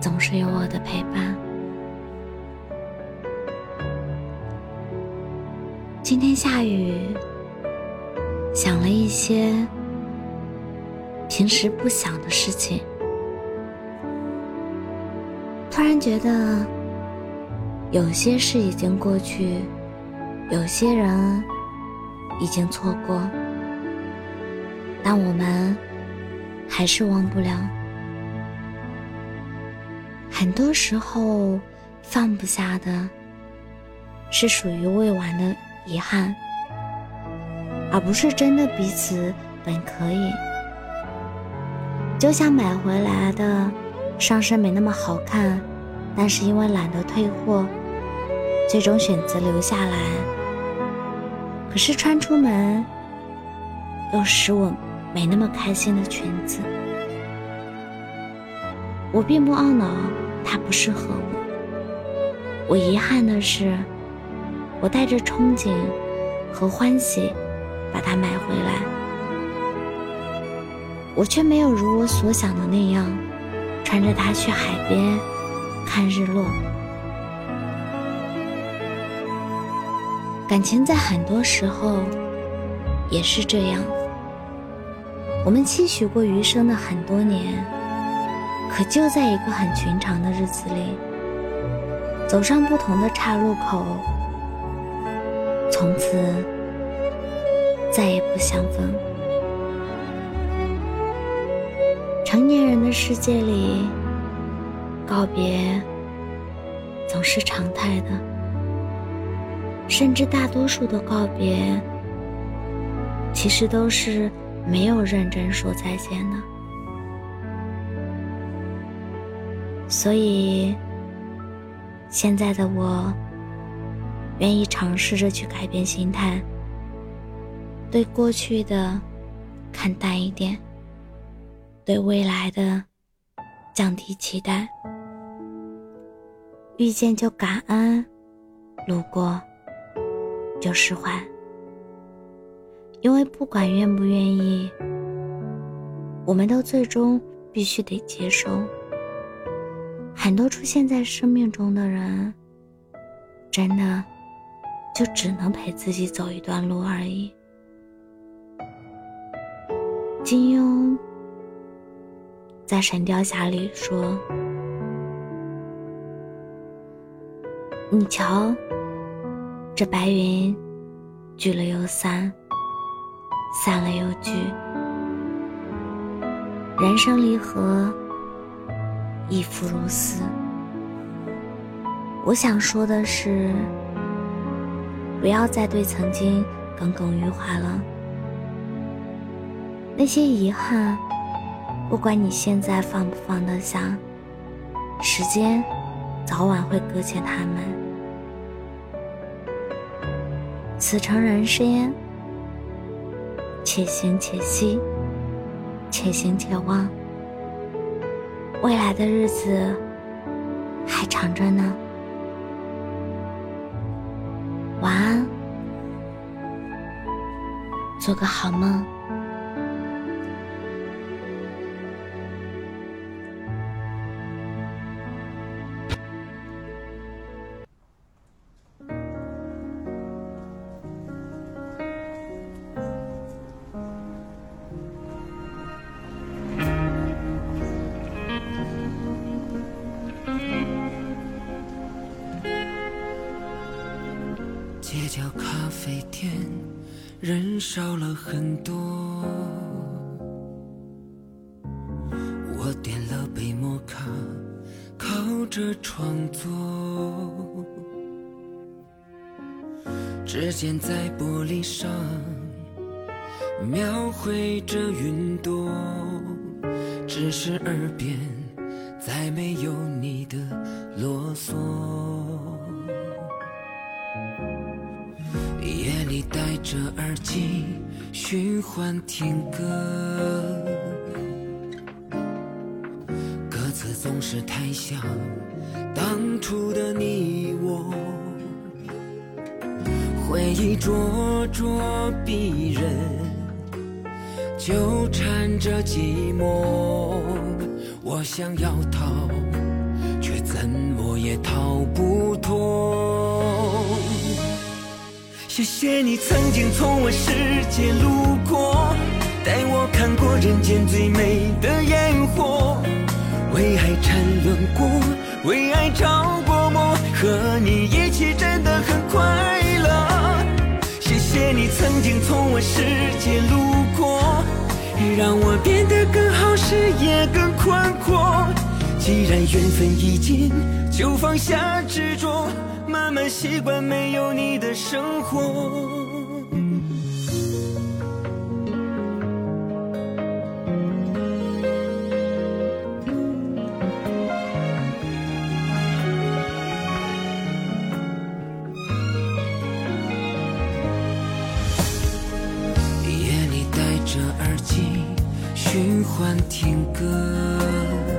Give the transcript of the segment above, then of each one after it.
总是有我的陪伴。今天下雨，想了一些平时不想的事情，突然觉得有些事已经过去，有些人已经错过。但我们还是忘不了。很多时候，放不下的是属于未完的遗憾，而不是真的彼此本可以。就像买回来的上身没那么好看，但是因为懒得退货，最终选择留下来。可是穿出门，又使我。没那么开心的裙子，我并不懊恼它不适合我。我遗憾的是，我带着憧憬和欢喜把它买回来，我却没有如我所想的那样，穿着它去海边看日落。感情在很多时候也是这样。我们期许过余生的很多年，可就在一个很寻常的日子里，走上不同的岔路口，从此再也不相逢。成年人的世界里，告别总是常态的，甚至大多数的告别，其实都是。没有认真说再见的，所以现在的我愿意尝试着去改变心态，对过去的看淡一点，对未来的降低期待，遇见就感恩，路过就释怀。因为不管愿不愿意，我们都最终必须得接受。很多出现在生命中的人，真的就只能陪自己走一段路而已。金庸在《神雕侠侣》说：“你瞧，这白云聚了又散。”散了又聚，人生离合，亦复如斯。我想说的是，不要再对曾经耿耿于怀了。那些遗憾，不管你现在放不放得下，时间早晚会搁浅他们。此诚人生。且行且惜，且行且忘。未来的日子还长着呢。晚安，做个好梦。街角咖啡店，人少了很多。我点了杯摩卡，靠着窗坐。指尖在玻璃上描绘着云朵，只是耳边再没有你的啰嗦。戴着耳机循环听歌，歌词总是太像当初的你我，回忆灼灼逼人，纠缠着寂寞。我想要逃，却怎么也逃不脱。谢谢你曾经从我世界路过，带我看过人间最美的烟火，为爱沉沦过，为爱着过魔，和你一起真的很快乐。谢谢你曾经从我世界路过，让我变得更好，视野更宽阔。既然缘分已尽，就放下执着。慢慢习惯没有你的生活。夜里戴着耳机循环听歌。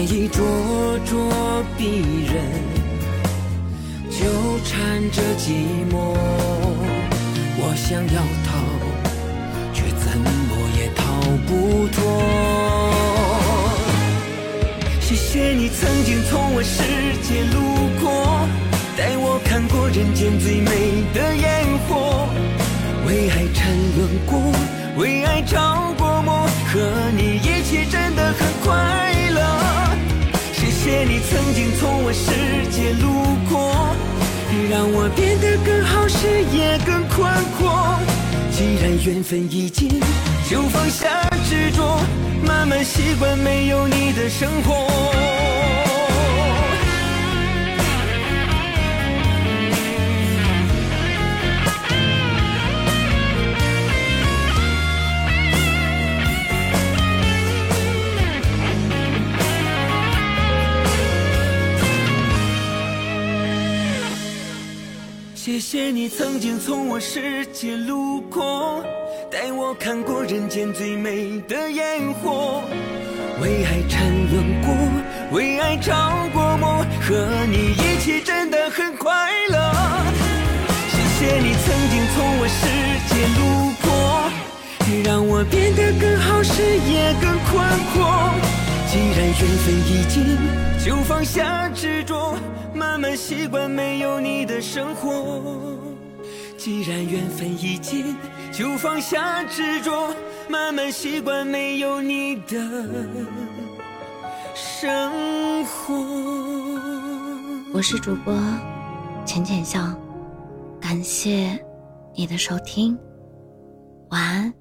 回忆灼灼逼人，纠缠着寂寞。我想要逃，却怎么也逃不脱。谢谢你曾经从我世界路过，带我看过人间最美的烟火，为爱沉沦过。为爱着过魔，和你一起真的很快乐。谢你曾经从我世界路过，让我变得更好，视野更宽阔。既然缘分已尽，就放下执着，慢慢习惯没有你的生活。谢谢你曾经从我世界路过，带我看过人间最美的烟火，为爱沉沦过，为爱着过魔，和你一起真的很快乐。谢谢你曾经从我世界路过，让我变得更好，视野更宽阔。既然缘分已尽，就放下执着。慢慢习惯没有你的生活。既然缘分已尽，就放下执着，慢慢习惯没有你的生活。我是主播浅浅笑，感谢你的收听，晚安。